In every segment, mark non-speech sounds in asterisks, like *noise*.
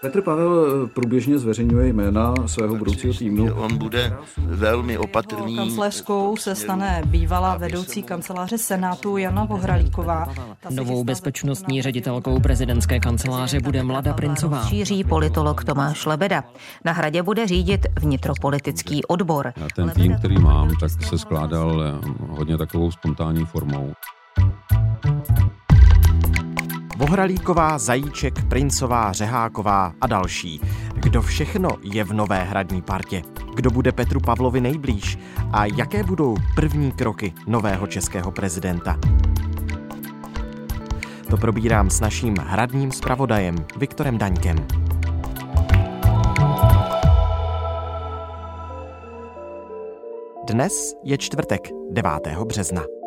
Petr Pavel průběžně zveřejňuje jména svého budoucího týmu. On bude velmi opatrný. Kancléřkou se stane bývalá vedoucí kanceláře Senátu Jana Vohralíková. Novou bezpečnostní ředitelkou prezidentské kanceláře bude Mlada Princová. Šíří politolog Tomáš Lebeda. Na hradě bude řídit vnitropolitický odbor. Ten tým, který mám, tak se skládal eh, hodně takovou spontánní formou. Vohralíková, Zajíček, Princová, Řeháková a další. Kdo všechno je v nové hradní partě? Kdo bude Petru Pavlovi nejblíž? A jaké budou první kroky nového českého prezidenta? To probírám s naším hradním zpravodajem Viktorem Daňkem. Dnes je čtvrtek, 9. března.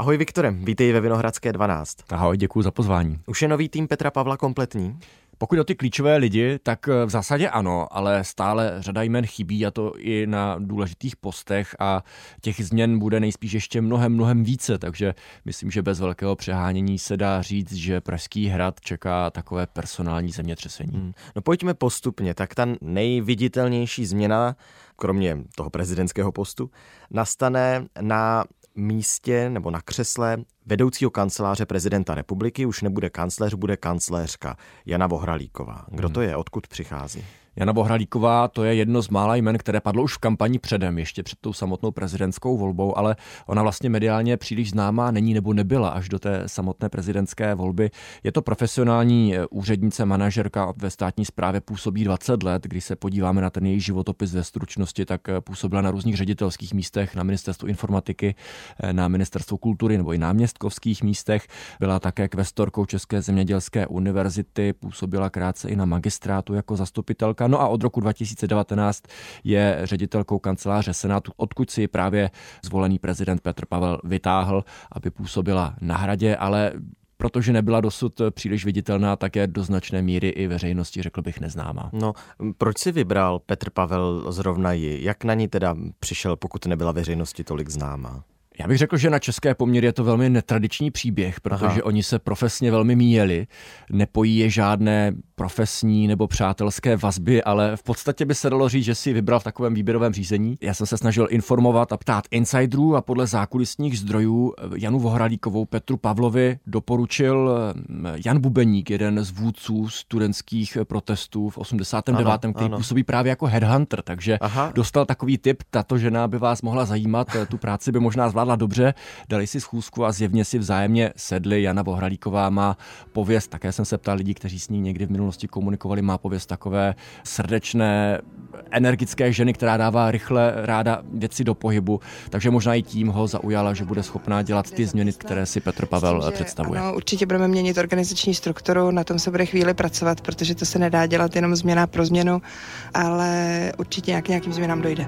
Ahoj Viktore, vítej ve Vinohradské 12. Ahoj, děkuji za pozvání. Už je nový tým Petra Pavla kompletní? Pokud o ty klíčové lidi, tak eh, v zásadě ano, ale stále řada jmen chybí a to i na důležitých postech a těch změn bude nejspíš ještě mnohem, mnohem více, takže myslím, že bez velkého přehánění se dá říct, že Pražský hrad čeká takové personální zemětřesení. Hmm. No pojďme postupně, tak ta nejviditelnější změna, kromě toho prezidentského postu, nastane na místě nebo na křesle vedoucího kanceláře prezidenta republiky už nebude kancléř, bude kancléřka Jana Vohralíková. Kdo hmm. to je, odkud přichází? Jana Bohralíková to je jedno z mála jmen, které padlo už v kampani předem, ještě před tou samotnou prezidentskou volbou, ale ona vlastně mediálně příliš známá není nebo nebyla až do té samotné prezidentské volby. Je to profesionální eh, úřednice, manažerka ve státní správě, působí 20 let. Když se podíváme na ten její životopis ve stručnosti, tak eh, působila na různých ředitelských místech, na ministerstvu informatiky, eh, na ministerstvu kultury nebo i náměstkovských místech. Byla také kvestorkou České zemědělské univerzity, působila krátce i na magistrátu jako zastupitelka No a od roku 2019 je ředitelkou kanceláře Senátu, odkud si právě zvolený prezident Petr Pavel vytáhl, aby působila na hradě, ale protože nebyla dosud příliš viditelná, tak je do značné míry i veřejnosti, řekl bych, neznámá. No, proč si vybral Petr Pavel zrovna ji? Jak na ní teda přišel, pokud nebyla veřejnosti tolik známá? Já bych řekl, že na české poměry je to velmi netradiční příběh, protože Aha. oni se profesně velmi míjeli. Nepojí je žádné profesní nebo přátelské vazby, ale v podstatě by se dalo říct, že si vybral v takovém výběrovém řízení. Já jsem se snažil informovat a ptát insiderů a podle zákulisních zdrojů Janu Vohralíkovou Petru Pavlovi doporučil eh, Jan Bubeník, jeden z vůdců studentských protestů v 89., ano, který ano. působí právě jako headhunter, takže Aha. dostal takový tip, tato žena by vás mohla zajímat, tu práci by možná zvládla dobře, dali si schůzku a zjevně si vzájemně sedli. Jana Vohralíková má pověst, také jsem se ptal lidí, kteří s ní někdy v minulosti komunikovali, má pověst takové srdečné, energické ženy, která dává rychle ráda věci do pohybu, takže možná i tím ho zaujala, že bude schopná dělat ty změny, které si Petr Pavel Myslím, představuje. Ano, určitě budeme měnit organizační strukturu, na tom se bude chvíli pracovat, protože to se nedá dělat jenom změna pro změnu, ale určitě nějak nějakým změnám dojde.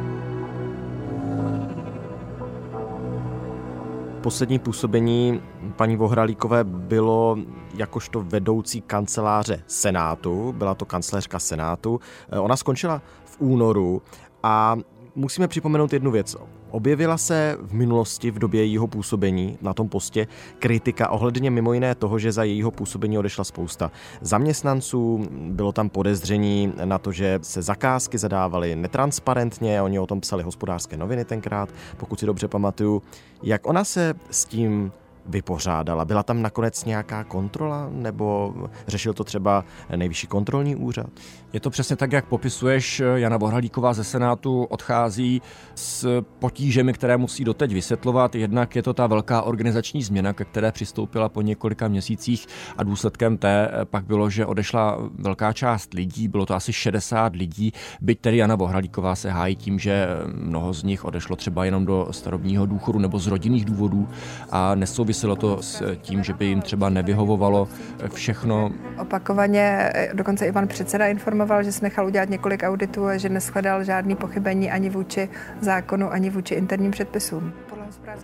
Poslední působení paní Vohralíkové bylo jakožto vedoucí kanceláře Senátu, byla to kancléřka Senátu. Eh, ona skončila v únoru a musíme připomenout jednu věc. Objevila se v minulosti v době jejího působení na tom postě kritika ohledně mimo jiné toho, že za jejího působení odešla spousta zaměstnanců, bylo tam podezření na to, že se zakázky zadávaly netransparentně, oni o tom psali hospodářské noviny tenkrát, pokud si dobře pamatuju. Jak ona se s tím vypořádala? Byla tam nakonec nějaká kontrola nebo řešil to třeba nejvyšší kontrolní úřad? Je to přesně tak, jak popisuješ. Jana Bohralíková ze Senátu odchází s potížemi, které musí doteď vysvětlovat. Jednak je to ta velká organizační změna, ke které přistoupila po několika měsících a důsledkem té pak bylo, že odešla velká část lidí, bylo to asi 60 lidí, byť tedy Jana Bohralíková se hájí tím, že mnoho z nich odešlo třeba jenom do starobního důchodu nebo z rodinných důvodů a nesouvisí Souviselo to s tím, že by jim třeba nevyhovovalo všechno? Opakovaně, dokonce i pan předseda informoval, že se nechal udělat několik auditů a že neshledal žádný pochybení ani vůči zákonu, ani vůči interním předpisům.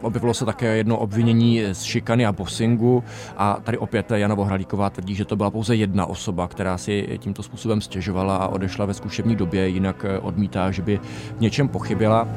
Objevilo se také jedno obvinění z šikany a bossingu a tady opět Jana Vohralíková tvrdí, že to byla pouze jedna osoba, která si tímto způsobem stěžovala a odešla ve zkušební době, jinak odmítá, že by v něčem pochybila.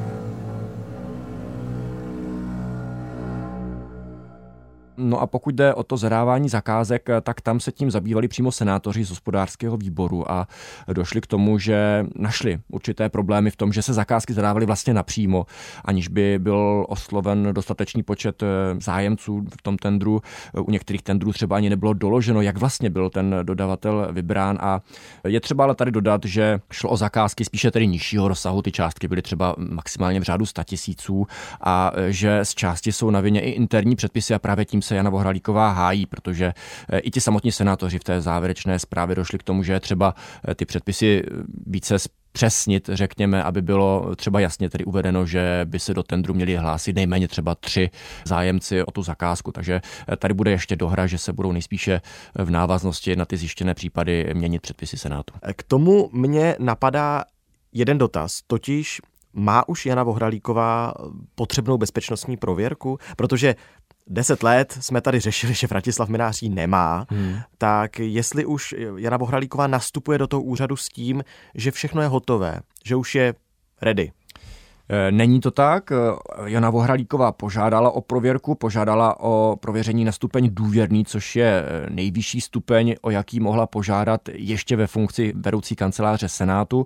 No a pokud jde o to zadávání zakázek, tak tam se tím zabývali přímo senátoři z hospodářského výboru a došli k tomu, že našli určité problémy v tom, že se zakázky zadávaly vlastně napřímo, aniž by byl osloven dostatečný počet eh, zájemců v tom tendru. U některých tendrů třeba ani nebylo doloženo, jak vlastně byl ten dodavatel vybrán a je třeba ale tady dodat, že šlo o zakázky spíše tedy nižšího rozsahu, ty částky byly třeba maximálně v řádu 100 tisíců a eh, že z části jsou na vině i interní předpisy a právě tím se Jana Vohralíková hájí, protože eh, i ti samotní senátoři v té závěrečné zprávě došli k tomu, že třeba eh, ty předpisy eh, více přesnit, řekněme, aby bylo třeba jasně tedy uvedeno, že by se do tendru měli hlásit nejméně třeba tři zájemci o tu zakázku. Takže tady bude ještě dohra, že se budou nejspíše v návaznosti na ty zjištěné případy měnit předpisy Senátu. K tomu mě napadá jeden dotaz, totiž má už Jana Vohralíková potřebnou bezpečnostní prověrku? Protože deset let jsme tady řešili, že Vratislav Minář ji nemá, hmm. tak jestli už Jana Bohralíková nastupuje do toho úřadu s tím, že všechno je hotové, že už je ready, není to tak. Eh, Jana Vohralíková požádala o prověrku, požádala o prověření na stupeň důvěrný, což je eh, nejvyšší stupeň, o jaký mohla požádat ještě ve funkci vedoucí kanceláře Senátu.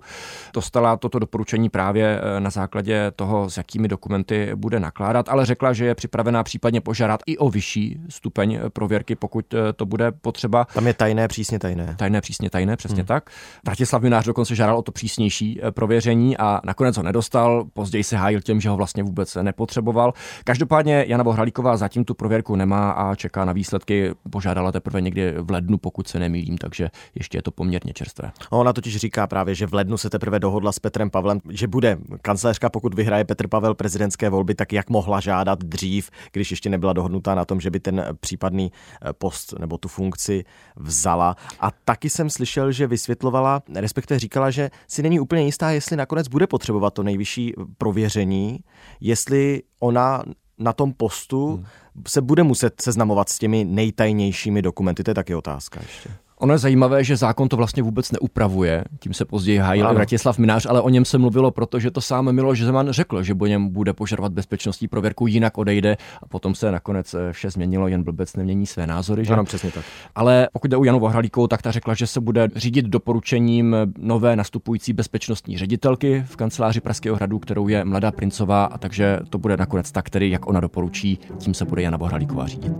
Dostala toto doporučení právě na základě toho, s jakými dokumenty bude nakládat, ale řekla, že je připravená případně požádat i o vyšší stupeň prověrky, pokud to bude potřeba. Tam je tajné, přísně tajné. Tajné, přísně tajné, přesně hmm. tak. Vratislav Minář dokonce žádal o to přísnější prověření a nakonec ho nedostal. Později později se hájil tím, že ho vlastně vůbec nepotřeboval. Každopádně Jana Vohralíková zatím tu prověrku nemá a čeká na výsledky. Požádala teprve někdy v lednu, pokud se nemýlím, takže ještě je to poměrně čerstvé. Ona totiž říká právě, že v lednu se teprve dohodla s Petrem Pavlem, že bude kancelářka, pokud vyhraje Petr Pavel prezidentské volby, tak jak mohla žádat dřív, když ještě nebyla dohodnutá na tom, že by ten případný eh, post nebo tu funkci vzala. A taky jsem slyšel, že vysvětlovala, respektive říkala, že si není úplně jistá, jestli nakonec bude potřebovat to nejvyšší prověření, jestli ona na tom postu hmm. se bude muset seznamovat s těmi nejtajnějšími dokumenty. To je taky otázka ještě. Ono je zajímavé, že zákon to vlastně vůbec neupravuje, tím se později hájil Vratislav Minář, ale o něm se mluvilo, protože to sám Miloš Zeman řekl, že po něm bude požadovat bezpečnostní prověrku, jinak odejde a potom se nakonec eh, vše změnilo, jen blbec nemění své názory. Že? Ano, přesně tak. Ale pokud jde o Janu Vohralíkovou, tak ta řekla, že se bude řídit doporučením nové nastupující bezpečnostní ředitelky v kanceláři Pražského hradu, kterou je Mladá Princová, a takže to bude nakonec tak, tedy jak ona doporučí, tím se bude Jana Vohralíková řídit.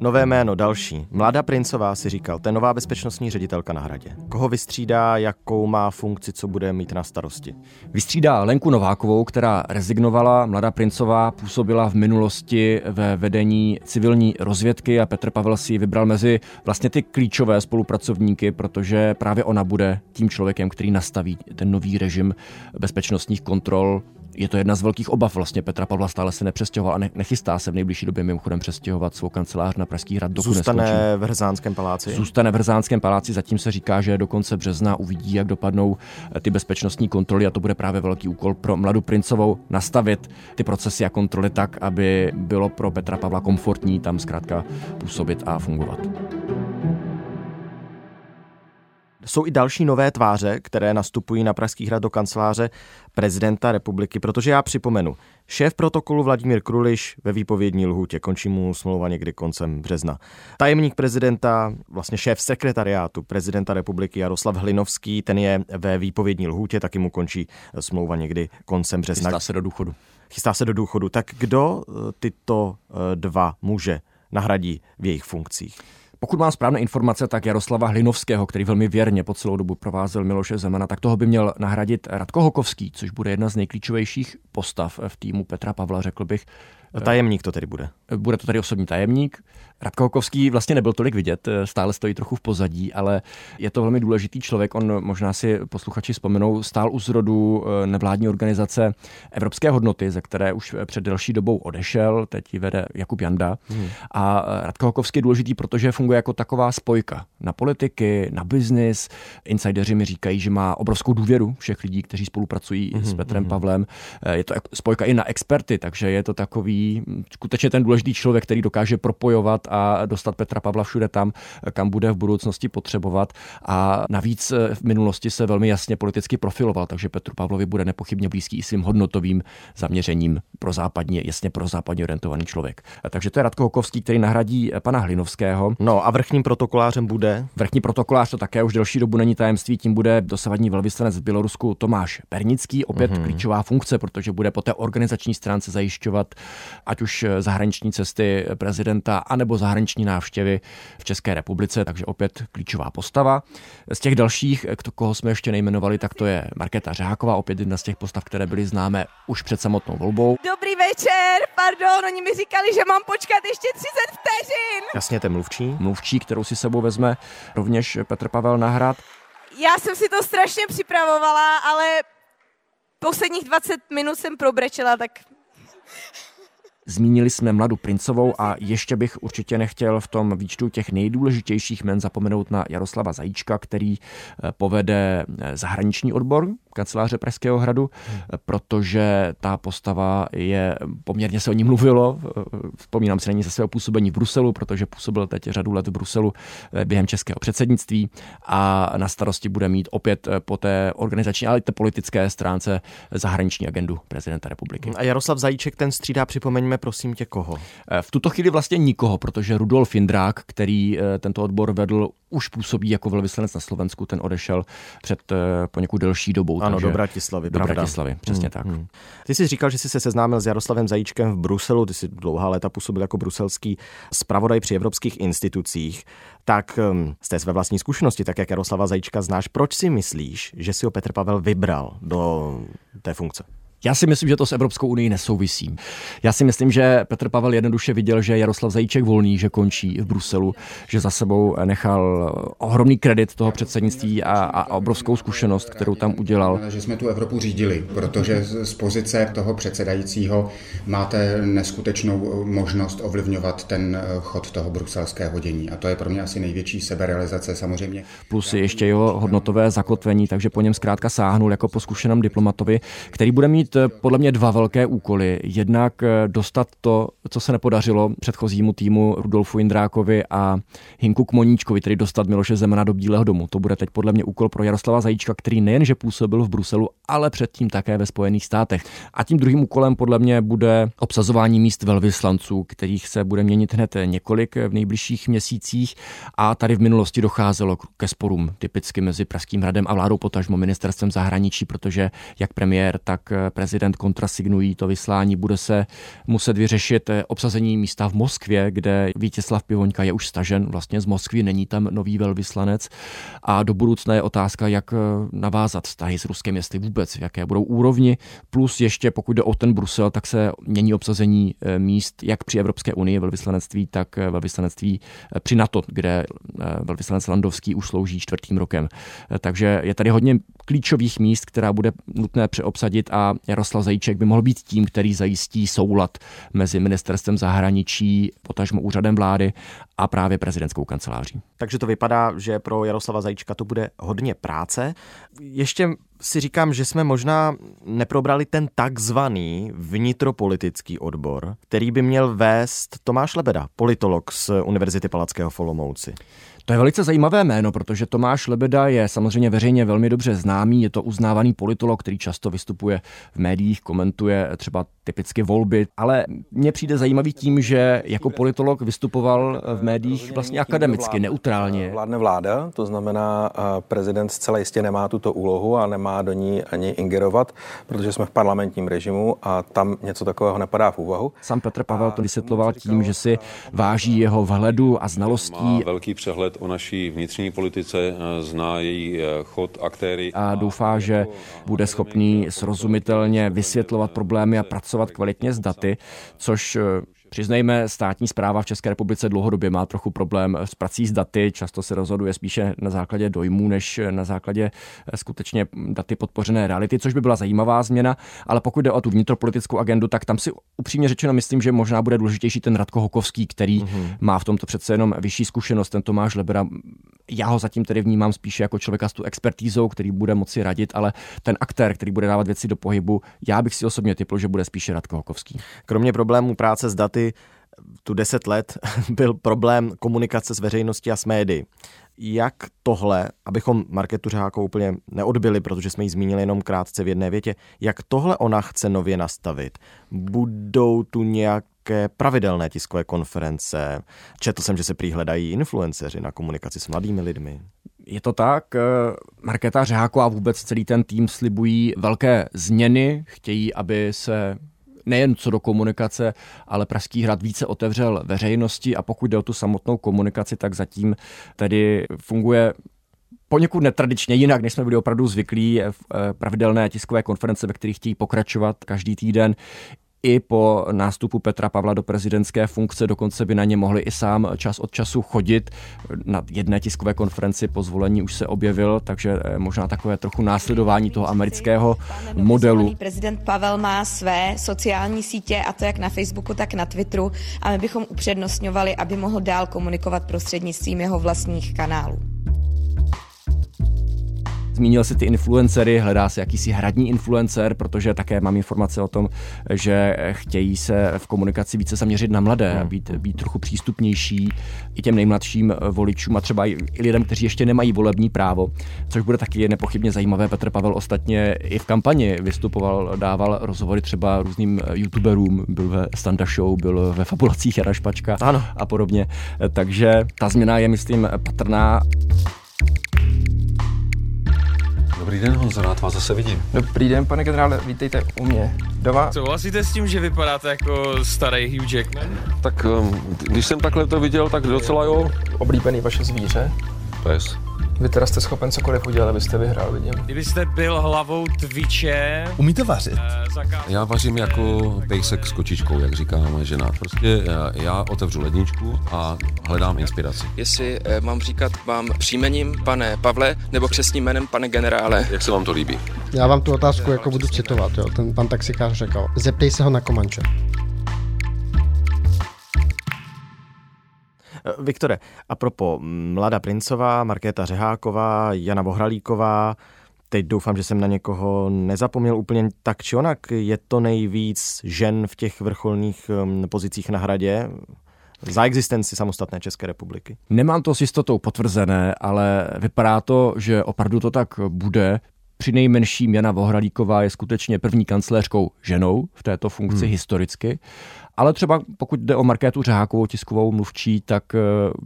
Nové jméno, další. Mladá Princová si říkal, to je nová bezpečnostní ředitelka na hradě. Koho vystřídá, jakou má funkci, co bude mít na starosti? Vystřídá Lenku Novákovou, která rezignovala. Mladá Princová působila v minulosti ve vedení civilní rozvědky a Petr Pavel si vybral mezi vlastně ty klíčové spolupracovníky, protože právě ona bude tím člověkem, který nastaví ten nový režim bezpečnostních kontrol je to jedna z velkých obav vlastně. Petra Pavla stále se nepřestěhoval a ne, nechystá se v nejbližší době mimochodem přestěhovat svou kancelář na Pražský hrad. Dokud Zůstane neskončí. v Hrzánském paláci? Zůstane v Hrzánském paláci. Zatím se říká, že do konce března uvidí, jak dopadnou eh, ty bezpečnostní kontroly a to bude právě velký úkol pro mladou princovou nastavit ty procesy a kontroly tak, aby bylo pro Petra Pavla komfortní tam zkrátka působit a fungovat. Jsou i další nové tváře, které nastupují na Pražský hrad do kanceláře prezidenta republiky, protože já připomenu, šéf protokolu Vladimír Kruliš ve výpovědní lhůtě, končí mu smlouva někdy koncem března. Tajemník prezidenta, vlastně šéf sekretariátu prezidenta republiky Jaroslav Hlinovský, ten je ve výpovědní lhůtě, taky mu končí smlouva někdy koncem března. Chystá se do důchodu. Chystá se do důchodu. Tak kdo eh, tyto eh, dva muže nahradí v jejich funkcích? Pokud mám správné informace, tak Jaroslava Hlinovského, který velmi věrně po celou dobu provázel Miloše Zemana, tak toho by měl nahradit Radko Hokovský, což bude jedna z nejklíčovějších postav v týmu Petra Pavla, řekl bych. Tajemník to tedy bude. Bude to tady osobní tajemník. Radko Hokovský vlastně nebyl tolik vidět, stále stojí trochu v pozadí, ale je to velmi důležitý člověk. On možná si posluchači vzpomenou, stál u zrodu eh, nevládní organizace Evropské hodnoty, ze které už před delší dobou odešel, teď ji vede Jakub Janda. Hmm. A Radko Hokovský je důležitý, protože funguje jako taková spojka na politiky, na biznis. Insideři mi říkají, že má obrovskou důvěru všech lidí, kteří spolupracují hmm. s Petrem hmm. Pavlem. Eh, je to spojka i na experty, takže je to takový skutečně ten důležitý člověk, který dokáže propojovat a dostat Petra Pavla všude tam, kam bude v budoucnosti potřebovat. A navíc eh, v minulosti se velmi jasně politicky profiloval, takže Petru Pavlovi bude nepochybně blízký i svým hodnotovým zaměřením pro západně, jasně pro západně orientovaný člověk. Takže to je Radko Hokovský, který nahradí pana Hlinovského. No a vrchním protokolářem bude? Vrchní protokolář to také už delší dobu není tajemství, tím bude dosavadní velvyslanec v Bělorusku Tomáš Pernický, opět mm-hmm. klíčová funkce, protože bude po té organizační stránce zajišťovat ať už zahraniční cesty prezidenta, anebo zahraniční návštěvy v České republice, takže opět klíčová postava. Z těch dalších, koho jsme ještě nejmenovali, tak to je Markéta Řáková, opět jedna z těch postav, které byly známé už před samotnou volbou. Dobrý večer, pardon, oni mi říkali, že mám počkat ještě 30 vteřin. Jasně, ten mluvčí. Mluvčí, kterou si sebou vezme rovněž Petr Pavel Nahrad. Já jsem si to strašně připravovala, ale posledních 20 minut jsem probrečela, tak Zmínili jsme Mladu Princovou a ještě bych určitě nechtěl v tom výčtu těch nejdůležitějších men zapomenout na Jaroslava Zajíčka, který eh, povede eh, zahraniční odbor kanceláře Pražského hradu, protože ta postava je, poměrně se o ní mluvilo, vzpomínám si na ní ze svého působení v Bruselu, protože působil teď řadu let v Bruselu eh, během českého předsednictví a na starosti bude mít opět po té organizační, ale i té politické stránce zahraniční agendu prezidenta republiky. A Jaroslav Zajíček ten střídá, připomeňme prosím tě koho? V tuto chvíli vlastně nikoho, protože Rudolf Indrák, který tento odbor vedl už působí jako velvyslanec na Slovensku, ten odešel před uh, poněkud delší dobou. Ano, do Bratislavy. Do Bratislavy, přesně hmm, tak. Hmm. Ty jsi říkal, že jsi se seznámil s Jaroslavem Zajíčkem v Bruselu, ty jsi dlouhá léta působil jako bruselský zpravodaj při evropských institucích. Tak z té své vlastní zkušenosti, tak jak Jaroslava Zajíčka znáš, proč si myslíš, že si ho Petr Pavel vybral do té funkce? Já si myslím, že to s Evropskou unii nesouvisí. Já si myslím, že Petr Pavel jednoduše viděl, že Jaroslav Zajíček volný, že končí v Bruselu, že za sebou nechal ohromný kredit toho předsednictví a, a obrovskou zkušenost, kterou tam udělal. Že jsme tu Evropu řídili, protože z pozice toho předsedajícího máte neskutečnou možnost ovlivňovat ten chod toho bruselského dění. A to je pro mě asi největší seberealizace samozřejmě. Plus ještě jeho hodnotové zakotvení, takže po něm zkrátka sáhnul jako po zkušeném diplomatovi, který bude mít mít eh, podle mě dva velké úkoly. Jednak eh, dostat to, co se nepodařilo předchozímu týmu Rudolfu Indrákovi a Hinku Kmoníčkovi, tedy dostat Miloše Zemana do Bílého domu. To bude teď podle mě úkol pro Jaroslava Zajíčka, který nejenže působil v Bruselu, ale předtím také ve Spojených státech. A tím druhým úkolem podle mě bude obsazování míst velvyslanců, kterých se bude měnit hned několik v nejbližších měsících. A tady v minulosti docházelo ke sporům typicky mezi Pražským hradem a vládou potažmo ministerstvem zahraničí, protože jak premiér, tak prezident kontrasignují to vyslání, bude se muset vyřešit eh, obsazení místa v Moskvě, kde Vítězslav Pivoňka je už stažen vlastně z Moskvy, není tam nový velvyslanec. A do budoucna je otázka, jak eh, navázat vztahy s Ruskem, jestli vůbec, v jaké budou úrovni, plus ještě pokud jde o ten Brusel, tak se mění obsazení eh, míst jak při Evropské unii velvyslanectví, tak velvyslanectví při NATO, kde velvyslanec Landovský už slouží čtvrtým rokem. Takže je tady hodně klíčových míst, která bude nutné přeobsadit a Jaroslav Zajíček by mohl být tím, který zajistí soulad mezi ministerstvem zahraničí, potažmo úřadem vlády a právě prezidentskou kanceláří. Takže to vypadá, že pro Jaroslava Zajíčka to bude hodně práce. Ještě si říkám, že jsme možná neprobrali ten takzvaný vnitropolitický odbor, který by měl vést Tomáš Lebeda, politolog z Univerzity Palackého v Olomouci. To je velice zajímavé jméno, protože Tomáš Lebeda je samozřejmě veřejně velmi dobře známý, je to uznávaný politolog, který často vystupuje v médiích, komentuje třeba typicky volby, ale mně přijde zajímavý tím, že jako politolog vystupoval v médiích vlastně akademicky, neutrálně. Vládne vláda, to znamená, prezident zcela jistě nemá tuto úlohu a nemá do ní ani ingerovat, protože jsme v parlamentním režimu a tam něco takového nepadá v úvahu. Sam Petr Pavel to vysvětloval tím, že si váží jeho vhledu a znalostí. Má velký přehled o naší vnitřní politice, eh, zná její eh, chod aktéry. A doufá, že bude schopný srozumitelně vysvětlovat problémy a pracovat kvalitně s daty, což eh, Přiznejme, státní zpráva v České republice dlouhodobě má trochu problém s prací s daty, často se rozhoduje spíše na základě dojmů, než na základě eh, skutečně daty podpořené reality, což by byla zajímavá změna, ale pokud jde o tu vnitropolitickou agendu, tak tam si upřímně řečeno myslím, že možná bude důležitější ten Radko Hokovský, který mm-hmm. má v tomto přece jenom vyšší zkušenost, ten Tomáš Lebera. Já ho zatím tedy vnímám spíše jako člověka s tu expertízou, který bude moci radit, ale ten aktér, který bude dávat věci do pohybu, já bych si osobně typl, že bude spíše Radko Hokovský. Kromě problémů práce s daty, tu deset let *laughs* byl problém komunikace s veřejností a s médií. Jak tohle, abychom Marketu Řehákovou úplně neodbili, protože jsme ji zmínili jenom krátce v jedné větě, jak tohle ona chce nově nastavit? Budou tu nějaké pravidelné tiskové konference? Četl jsem, že se prý hledají influenceři na komunikaci s mladými lidmi. Je to tak. Eh, Markéta Řeháková a vůbec celý ten tým slibují velké změny, chtějí, aby se nejen co do komunikace, ale Pražský hrad více otevřel veřejnosti a pokud jde o tu samotnou komunikaci, tak zatím tedy funguje poněkud netradičně jinak, než jsme byli opravdu zvyklí eh, pravidelné tiskové konference, ve kterých chtějí pokračovat každý týden i po nástupu Petra Pavla do prezidentské funkce, dokonce by na ně mohli i sám čas od času chodit. Na jedné tiskové konferenci po zvolení už se objevil, takže eh, možná takové trochu následování toho amerického modelu. Prezident Pavel má své sociální sítě a to jak na Facebooku, tak na Twitteru a my bychom upřednostňovali, aby mohl dál komunikovat prostřednictvím jeho vlastních kanálů. Zmínil si ty influencery, hledá se jakýsi hradní influencer, protože také mám informace o tom, že chtějí se v komunikaci více zaměřit na mladé, a hmm. být, být trochu přístupnější i těm nejmladším voličům a třeba i lidem, kteří ještě nemají volební právo, což bude taky nepochybně zajímavé. Petr Pavel ostatně i v kampani vystupoval, dával rozhovory třeba různým youtuberům, byl ve Standa Show, byl ve fabulacích Jara Špačka ano. a podobně. Takže ta změna je, myslím, patrná. Dobrý den, Honzo, rád vás zase vidím. Dobrý den, pane generále, vítejte u mě doma. Souhlasíte s tím, že vypadáte jako starý Hugh Jackman? Tak um, když jsem takhle to viděl, tak docela jo. Oblíbený vaše zvíře? Pes. Vy teda jste schopen cokoliv udělat, abyste vyhrál, vidím. Kdybyste byl hlavou Twitche... Umíte vařit? Uh, já vařím jako pejsek s kočičkou, jak říká moje žena. Prostě já, já otevřu ledničku a hledám inspiraci. Jestli eh, mám říkat vám příjmením, pane Pavle, nebo křesním jménem, pane generále. Jak se vám to líbí? Já vám tu otázku jako budu citovat, jo. Ten pan taxikář řekl. Zeptej se ho na Komanče. Viktore, a propo Mlada Princová, Markéta Řeháková, Jana Vohralíková, teď doufám, že jsem na někoho nezapomněl úplně tak či onak. Je to nejvíc žen v těch vrcholných hm, pozicích na hradě? za existenci samostatné České republiky. Nemám to s jistotou potvrzené, ale vypadá to, že opravdu to tak bude. Při nejmenším Jana Vohralíková je skutečně první kancléřkou ženou v této funkci hmm. historicky ale třeba pokud jde o Markétu Řehákovou tiskovou mluvčí, tak uh,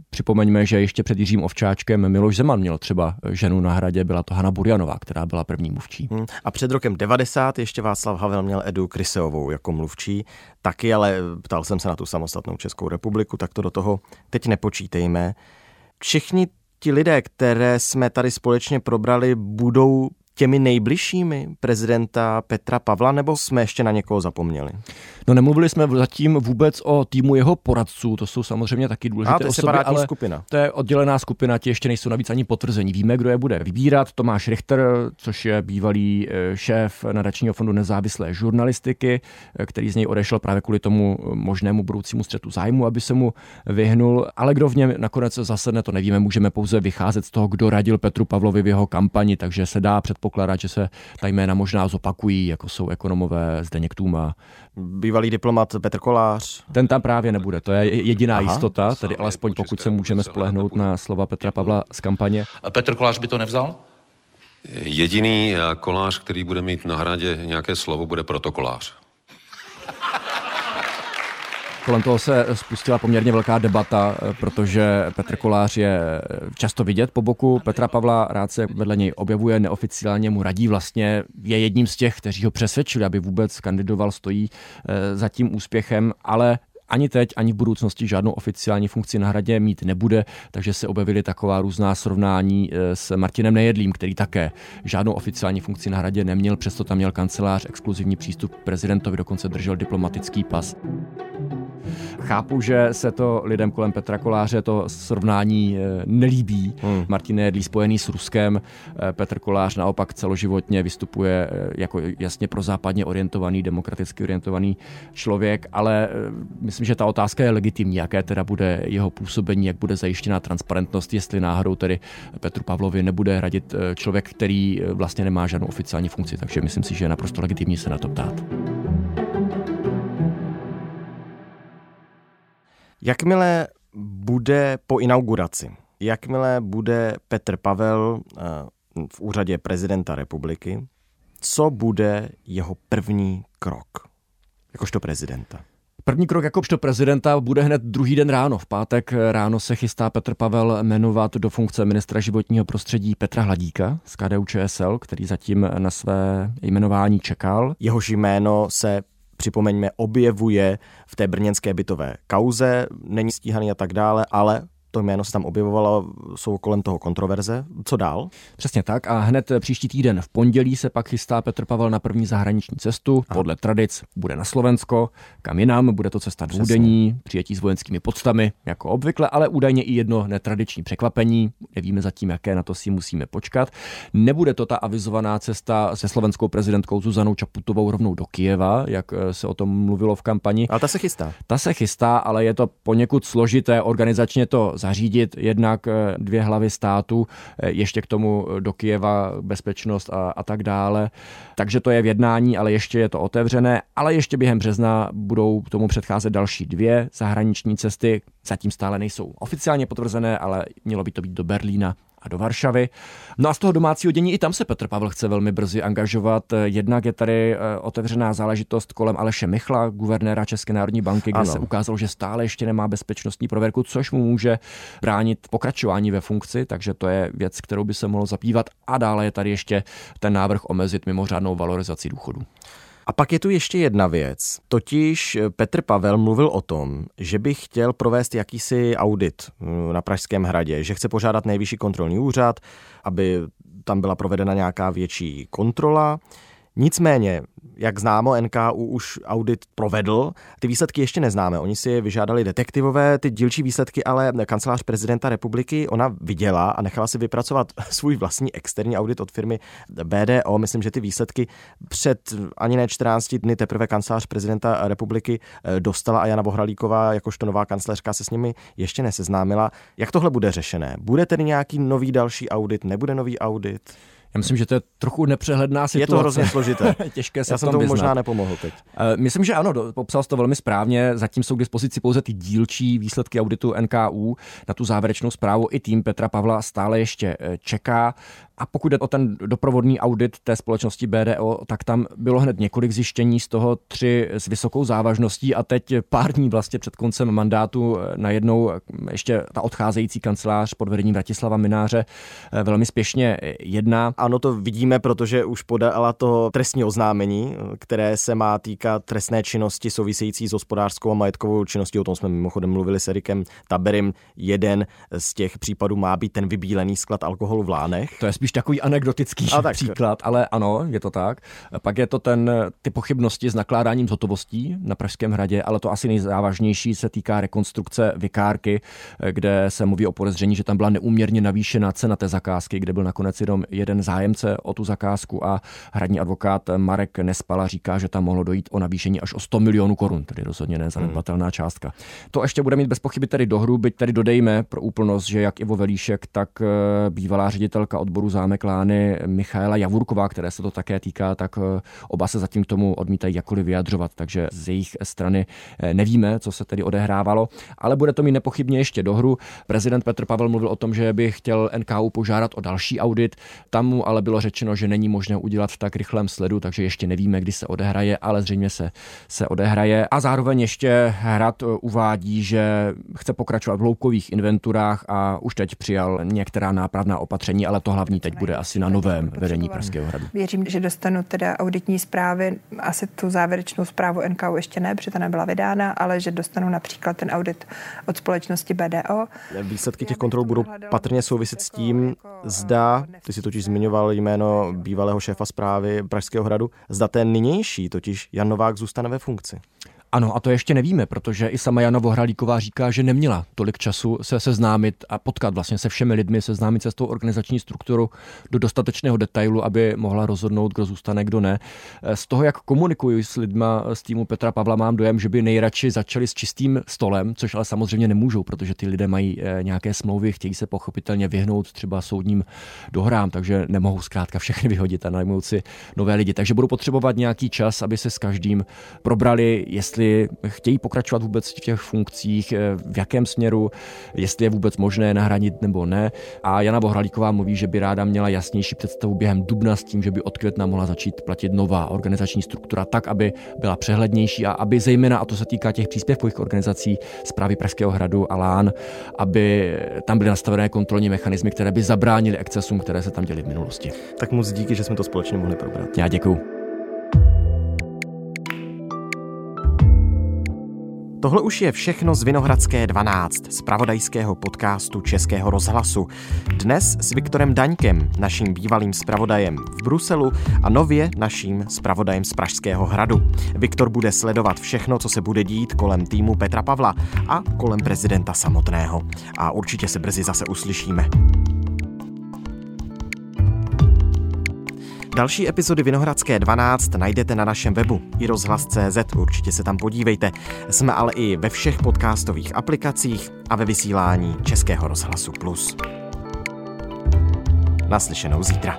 připomeňme, že ještě před Jiřím Ovčáčkem Miloš Zeman měl třeba ženu na hradě, byla to Hanna Burjanová, která byla první mluvčí. Hmm. A před rokem 90 ještě Václav Havel měl Edu Kryseovou jako mluvčí, taky, ale ptal jsem se na tu samostatnou Českou republiku, tak to do toho teď nepočítejme. Všichni ti lidé, které jsme tady společně probrali, budou těmi nejbližšími prezidenta Petra Pavla, nebo jsme ještě na někoho zapomněli? No nemluvili jsme zatím vůbec o týmu jeho poradců, to jsou samozřejmě taky důležité A to je osoby, ale skupina. to je oddělená skupina, ti ještě nejsou navíc ani potvrzení. Víme, kdo je bude vybírat. Tomáš Richter, což je bývalý eh, šéf nadačního fondu nezávislé žurnalistiky, eh, který z něj odešel právě kvůli tomu možnému budoucímu střetu zájmu, aby se mu vyhnul. Ale kdo v něm nakonec zasedne, to nevíme. Můžeme pouze vycházet z toho, kdo radil Petru Pavlovi v jeho kampani, takže se dá předpokládat, že se ta jména možná zopakují, jako jsou ekonomové Zdeněk Tůma, bývalý diplomat Petr Kolář. Ten tam právě nebude, to je jediná Aha. jistota, tedy alespoň pokud se můžeme spolehnout na slova Petra Pavla z kampaně. A Petr Kolář by to nevzal? Jediný kolář, který bude mít na hradě nějaké slovo, bude protokolář. Kolem toho se spustila poměrně velká debata, protože Petr Kolář je často vidět po boku Petra Pavla, rád se vedle něj objevuje, neoficiálně mu radí vlastně, je jedním z těch, kteří ho přesvědčili, aby vůbec kandidoval, stojí eh, za tím úspěchem, ale ani teď, ani v budoucnosti žádnou oficiální funkci na hradě mít nebude, takže se objevily taková různá srovnání eh, s Martinem Nejedlým, který také žádnou oficiální funkci na hradě neměl, přesto tam měl kancelář, exkluzivní přístup prezidentovi, dokonce držel diplomatický pas. Chápu, že se to lidem kolem Petra Koláře to srovnání eh, nelíbí. Hmm. Martin Nedlí spojený s Ruskem, eh, Petr Kolář naopak celoživotně vystupuje eh, jako jasně prozápadně orientovaný, demokraticky orientovaný člověk, ale myslím, že ta otázka je legitimní, jaké teda bude jeho působení, jak bude zajištěna transparentnost, jestli náhodou tedy Petru Pavlovi nebude radit člověk, který vlastně nemá žádnou oficiální funkci. Takže myslím si, že je naprosto legitimní se na to ptát. Jakmile bude po inauguraci, jakmile bude Petr Pavel eh, v úřadě prezidenta republiky, co bude jeho první krok jakožto prezidenta? První krok jakožto prezidenta bude hned druhý den ráno. V pátek ráno se chystá Petr Pavel jmenovat do funkce ministra životního prostředí Petra Hladíka z KDU ČSL, který zatím na své jmenování čekal. Jehož jméno se připomeňme, objevuje v té brněnské bytové kauze, není stíhaný a tak dále, ale to jméno se tam objevovalo, jsou kolem toho kontroverze. Co dál? Přesně tak a hned příští týden v pondělí se pak chystá Petr Pavel na první zahraniční cestu. Aha. Podle tradic bude na Slovensko, kam jinam, bude to cesta dvoudenní, přijetí s vojenskými podstami, jako obvykle, ale údajně i jedno netradiční překvapení. Nevíme zatím, jaké na to si musíme počkat. Nebude to ta avizovaná cesta se slovenskou prezidentkou Zuzanou Čaputovou rovnou do Kijeva, jak eh, se o tom mluvilo v kampani. Ale ta se chystá. Ta se chystá, ale je to poněkud složité organizačně to zařídit jednak eh, dvě hlavy státu, eh, ještě k tomu eh, do Kijeva bezpečnost a, a tak dále. Takže to je v jednání, ale ještě je to otevřené. Ale ještě během března budou tomu předcházet další dvě zahraniční cesty. Zatím stále nejsou oficiálně potvrzené, ale mělo by to být do Berlína a do Varšavy. No a z toho domácího dění i tam se Petr Pavel chce velmi brzy angažovat. Jednak je tady eh, otevřená záležitost kolem Aleše Michla, guvernéra České národní banky, kde ano. se ukázalo, že stále ještě nemá bezpečnostní prověrku, což mu může bránit pokračování ve funkci, takže to je věc, kterou by se mohlo zabývat. A dále je tady ještě ten návrh omezit mimořádnou valorizaci důchodu. A pak je tu ještě jedna věc. Totiž Petr Pavel mluvil o tom, že by chtěl provést jakýsi audit mm, na Pražském hradě, že chce požádat nejvyšší kontrolní úřad, aby tam byla provedena nějaká větší kontrola. Nicméně jak známo, NKU už audit provedl. Ty výsledky ještě neznáme. Oni si je vyžádali detektivové, ty dílčí výsledky, ale kancelář prezidenta republiky ona viděla a nechala si vypracovat *laughs* svůj vlastní externí audit od firmy BDO. Myslím, že ty výsledky před ani ne 14 dny teprve kancelář prezidenta republiky eh, dostala a Jana Bohralíková, jakožto nová kancléřka, se s nimi ještě neseznámila. Jak tohle bude řešené? Bude tedy nějaký nový další audit? Nebude nový audit? Já myslím, že to je trochu nepřehledná situace. Je to hrozně složité. *laughs* Těžké se Já jsem tomu možná nepomohl teď. Eh, myslím, že ano, popsal jsi to velmi správně. Zatím jsou k dispozici pouze ty dílčí výsledky auditu NKU. Na tu závěrečnou zprávu i tým Petra Pavla stále ještě eh, čeká. A pokud jde o ten doprovodný audit té společnosti BDO, tak tam bylo hned několik zjištění, z toho tři s vysokou závažností a teď pár dní vlastně před koncem mandátu eh, najednou ještě ta odcházející kancelář pod vedením Vratislava Mináře velmi spěšně jedná. Ano, to vidíme, protože už podala to trestní oznámení, které se má týkat trestné činnosti související s hospodářskou a majetkovou činností. O tom jsme mimochodem mluvili s Erikem Taberim. Jeden z těch případů má být ten vybílený sklad alkoholu v Lánech. To je spíš takový anekdotický a tak. příklad, ale ano, je to tak. Pak je to ten, ty pochybnosti s nakládáním s hotovostí na Pražském hradě, ale to asi nejzávažnější se týká rekonstrukce Vikárky, kde se mluví o podezření, že tam byla neúměrně navýšená cena té zakázky, kde byl nakonec jenom jeden zájemce o tu zakázku a hradní advokát Marek Nespala říká, že tam mohlo dojít o navýšení až o 100 milionů korun, tedy rozhodně nezanedbatelná hmm. částka. To ještě bude mít bez pochyby tedy dohru, byť tedy dodejme pro úplnost, že jak Ivo Velíšek, tak eh, bývalá ředitelka odboru zámek Lány Michaela Javurková, které se to také týká, tak eh, oba se zatím k tomu odmítají jakkoliv vyjadřovat, takže z jejich strany eh, nevíme, co se tedy odehrávalo, ale bude to mít nepochybně ještě dohru. Prezident Petr Pavel mluvil o tom, že by chtěl NKU požádat o další audit. Tam mu ale bylo řečeno, že není možné udělat v tak rychlém sledu, takže ještě nevíme, kdy se odehraje, ale zřejmě se, se odehraje. A zároveň ještě Hrad uvádí, že chce pokračovat v hloubkových inventurách a už teď přijal některá nápravná opatření, ale to hlavní teď bude asi na novém vedení Pražského hradu. Věřím, že dostanu teda auditní zprávy, asi tu závěrečnou zprávu NKU ještě ne, protože ta nebyla vydána, ale že dostanu například ten audit od společnosti BDO. Výsledky těch kontrol budou patrně souviset s tím, zda, ty si totiž zmiňoval jméno bývalého šéfa zprávy Pražského hradu, zda ten nynější, totiž Jan Novák, zůstane ve funkci. Ano, a to ještě nevíme, protože i sama Jana Vohralíková říká, že neměla tolik času se seznámit a potkat vlastně se všemi lidmi, seznámit se s tou organizační strukturou do dostatečného detailu, aby mohla rozhodnout, kdo zůstane, kdo ne. Z toho, jak komunikuji s lidma z týmu Petra Pavla, mám dojem, že by nejradši začali s čistým stolem, což ale samozřejmě nemůžou, protože ty lidé mají eh, nějaké smlouvy, chtějí se pochopitelně vyhnout třeba soudním dohrám, takže nemohou zkrátka všechny vyhodit a najmout si nové lidi. Takže budou potřebovat nějaký čas, aby se s každým probrali, jestli chtějí pokračovat vůbec v těch funkcích, eh, v jakém směru, jestli je vůbec možné nahradit nebo ne. A Jana Bohralíková mluví, že by ráda měla jasnější představu během dubna s tím, že by od května mohla začít platit nová organizační struktura tak, aby byla přehlednější a aby zejména, a to se týká těch příspěvkových organizací zprávy Pražského hradu a Lán, aby tam byly nastavené kontrolní mechanismy, které by zabránily excesům, které se tam děly v minulosti. Tak moc díky, že jsme to společně mohli probrat. Já děkuju. Tohle už je všechno z Vinohradské 12, z pravodajského podcastu Českého rozhlasu. Dnes s Viktorem Daňkem, naším bývalým zpravodajem v Bruselu a nově naším zpravodajem z Pražského hradu. Viktor bude sledovat všechno, co se bude dít kolem týmu Petra Pavla a kolem prezidenta samotného. A určitě se brzy zase uslyšíme. Další epizody Vinohradské 12 najdete na našem webu i rozhlas.cz, určitě se tam podívejte. Jsme ale i ve všech podcastových aplikacích a ve vysílání Českého rozhlasu Plus. Naslyšenou zítra.